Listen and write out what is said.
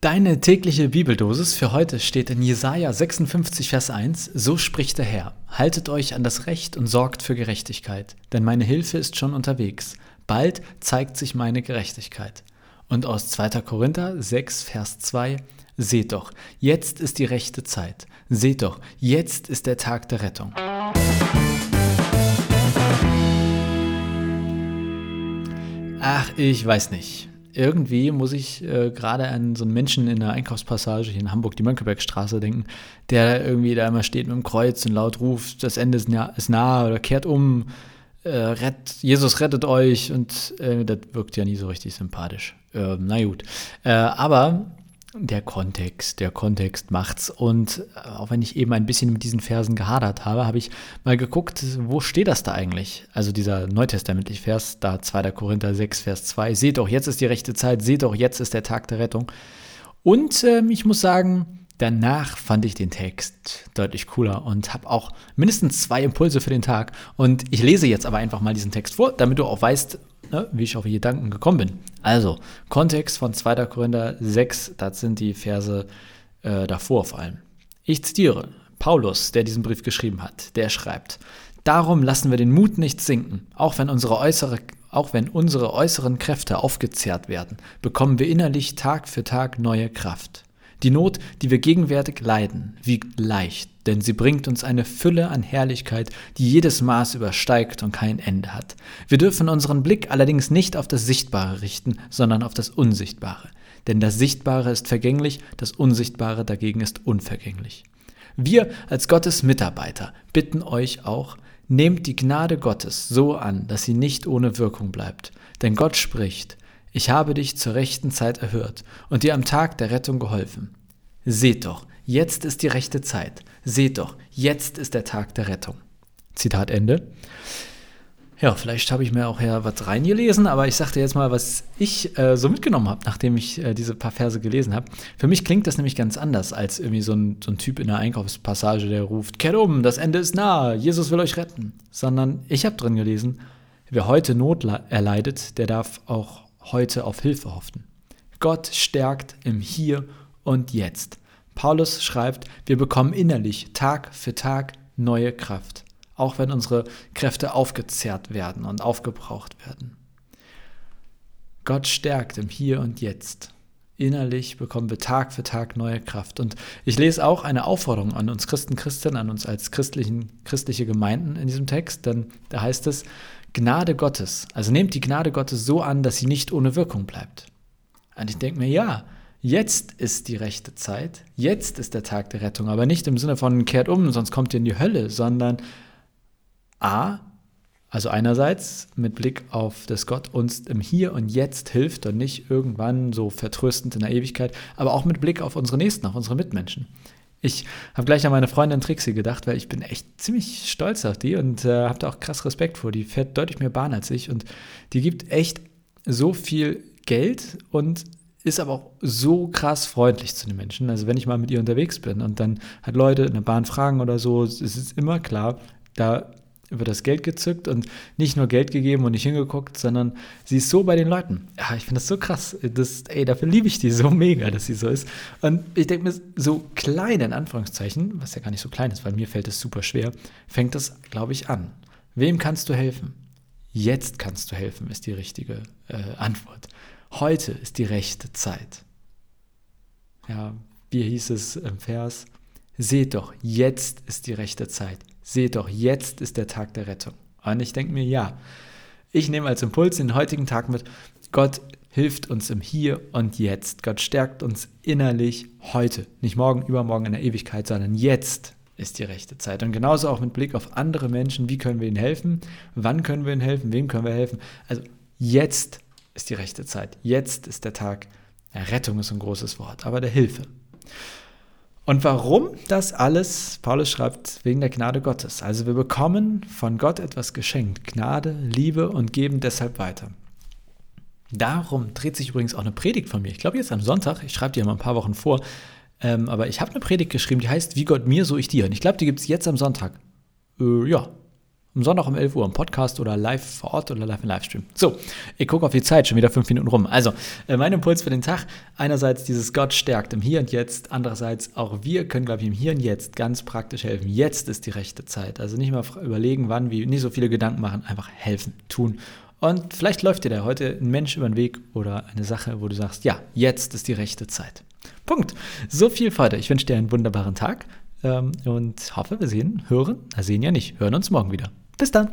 Deine tägliche Bibeldosis für heute steht in Jesaja 56, Vers 1. So spricht der Herr: Haltet euch an das Recht und sorgt für Gerechtigkeit, denn meine Hilfe ist schon unterwegs. Bald zeigt sich meine Gerechtigkeit. Und aus 2. Korinther 6, Vers 2. Seht doch, jetzt ist die rechte Zeit. Seht doch, jetzt ist der Tag der Rettung. Ach, ich weiß nicht irgendwie muss ich äh, gerade an so einen Menschen in der Einkaufspassage hier in Hamburg, die Mönckebergstraße, denken, der irgendwie da immer steht mit dem Kreuz und laut ruft, das Ende ist, nah, ist nahe oder kehrt um, äh, rett, Jesus rettet euch und äh, das wirkt ja nie so richtig sympathisch. Ähm, na gut. Äh, aber der Kontext, der Kontext macht's. Und äh, auch wenn ich eben ein bisschen mit diesen Versen gehadert habe, habe ich mal geguckt, wo steht das da eigentlich? Also dieser neutestamentliche Vers, da 2. Korinther 6, Vers 2. Seht doch, jetzt ist die rechte Zeit, seht doch, jetzt ist der Tag der Rettung. Und äh, ich muss sagen, danach fand ich den Text deutlich cooler und habe auch mindestens zwei Impulse für den Tag. Und ich lese jetzt aber einfach mal diesen Text vor, damit du auch weißt, ne, wie ich auf die Gedanken gekommen bin. Also, Kontext von 2. Korinther 6, das sind die Verse äh, davor vor allem. Ich zitiere Paulus, der diesen Brief geschrieben hat, der schreibt, Darum lassen wir den Mut nicht sinken, auch wenn unsere äußere auch wenn unsere äußeren Kräfte aufgezehrt werden, bekommen wir innerlich Tag für Tag neue Kraft. Die Not, die wir gegenwärtig leiden, wiegt leicht, denn sie bringt uns eine Fülle an Herrlichkeit, die jedes Maß übersteigt und kein Ende hat. Wir dürfen unseren Blick allerdings nicht auf das Sichtbare richten, sondern auf das Unsichtbare. Denn das Sichtbare ist vergänglich, das Unsichtbare dagegen ist unvergänglich. Wir als Gottes Mitarbeiter bitten euch auch, nehmt die Gnade Gottes so an, dass sie nicht ohne Wirkung bleibt. Denn Gott spricht, ich habe dich zur rechten Zeit erhört und dir am Tag der Rettung geholfen. Seht doch, jetzt ist die rechte Zeit. Seht doch, jetzt ist der Tag der Rettung. Zitat Ende. Ja, vielleicht habe ich mir auch ja was reingelesen, aber ich sagte jetzt mal, was ich äh, so mitgenommen habe, nachdem ich äh, diese paar Verse gelesen habe. Für mich klingt das nämlich ganz anders als irgendwie so ein, so ein Typ in der Einkaufspassage, der ruft, kehrt um, das Ende ist nah, Jesus will euch retten. Sondern ich habe drin gelesen, wer heute Not erleidet, der darf auch heute auf Hilfe hoffen. Gott stärkt im Hier und Jetzt. Paulus schreibt, wir bekommen innerlich Tag für Tag neue Kraft, auch wenn unsere Kräfte aufgezehrt werden und aufgebraucht werden. Gott stärkt im Hier und Jetzt. Innerlich bekommen wir Tag für Tag neue Kraft. Und ich lese auch eine Aufforderung an uns Christen, Christinnen, an uns als christlichen, christliche Gemeinden in diesem Text, denn da heißt es, Gnade Gottes. Also nehmt die Gnade Gottes so an, dass sie nicht ohne Wirkung bleibt. Und ich denke mir, ja, jetzt ist die rechte Zeit, jetzt ist der Tag der Rettung, aber nicht im Sinne von kehrt um, sonst kommt ihr in die Hölle, sondern A, also einerseits mit Blick auf, dass Gott uns im Hier und Jetzt hilft und nicht irgendwann so vertröstend in der Ewigkeit, aber auch mit Blick auf unsere Nächsten, auf unsere Mitmenschen. Ich habe gleich an meine Freundin Trixie gedacht, weil ich bin echt ziemlich stolz auf die und äh, habe da auch krass Respekt vor. Die fährt deutlich mehr Bahn als ich und die gibt echt so viel Geld und ist aber auch so krass freundlich zu den Menschen. Also wenn ich mal mit ihr unterwegs bin und dann hat Leute in der Bahn fragen oder so, es ist immer klar, da über das Geld gezückt und nicht nur Geld gegeben und nicht hingeguckt, sondern sie ist so bei den Leuten. Ja, ich finde das so krass. Das, ey, dafür liebe ich die so mega, dass sie so ist. Und ich denke mir, so klein in Anführungszeichen, was ja gar nicht so klein ist, weil mir fällt es super schwer, fängt das, glaube ich, an. Wem kannst du helfen? Jetzt kannst du helfen, ist die richtige äh, Antwort. Heute ist die rechte Zeit. Ja, wie hieß es im Vers? Seht doch, jetzt ist die rechte Zeit. Seht doch, jetzt ist der Tag der Rettung. Und ich denke mir, ja, ich nehme als Impuls den heutigen Tag mit, Gott hilft uns im Hier und Jetzt. Gott stärkt uns innerlich heute. Nicht morgen, übermorgen in der Ewigkeit, sondern jetzt ist die rechte Zeit. Und genauso auch mit Blick auf andere Menschen. Wie können wir ihnen helfen? Wann können wir ihnen helfen? Wem können wir helfen? Also jetzt ist die rechte Zeit. Jetzt ist der Tag. Rettung ist ein großes Wort, aber der Hilfe. Und warum das alles? Paulus schreibt, wegen der Gnade Gottes. Also wir bekommen von Gott etwas geschenkt, Gnade, Liebe und geben deshalb weiter. Darum dreht sich übrigens auch eine Predigt von mir. Ich glaube jetzt am Sonntag, ich schreibe die ja mal ein paar Wochen vor, ähm, aber ich habe eine Predigt geschrieben, die heißt Wie Gott mir, so ich dir. Und ich glaube, die gibt es jetzt am Sonntag. Äh, ja, Am Sonntag um 11 Uhr im Podcast oder live vor Ort oder live im Livestream. So, ich gucke auf die Zeit, schon wieder fünf Minuten rum. Also, äh, mein Impuls für den Tag, einerseits dieses Gott stärkt im Hier und Jetzt, andererseits auch wir können, glaube ich, im Hier und Jetzt ganz praktisch helfen. Jetzt ist die rechte Zeit. Also nicht mal überlegen, wann, wie, nicht so viele Gedanken machen, einfach helfen, tun. Und vielleicht läuft dir da heute ein Mensch über den Weg oder eine Sache, wo du sagst, ja, jetzt ist die rechte Zeit. Punkt. So viel für heute. Ich wünsche dir einen wunderbaren Tag und hoffe, wir sehen, hören, sehen ja nicht, hören uns morgen wieder. Bis dann.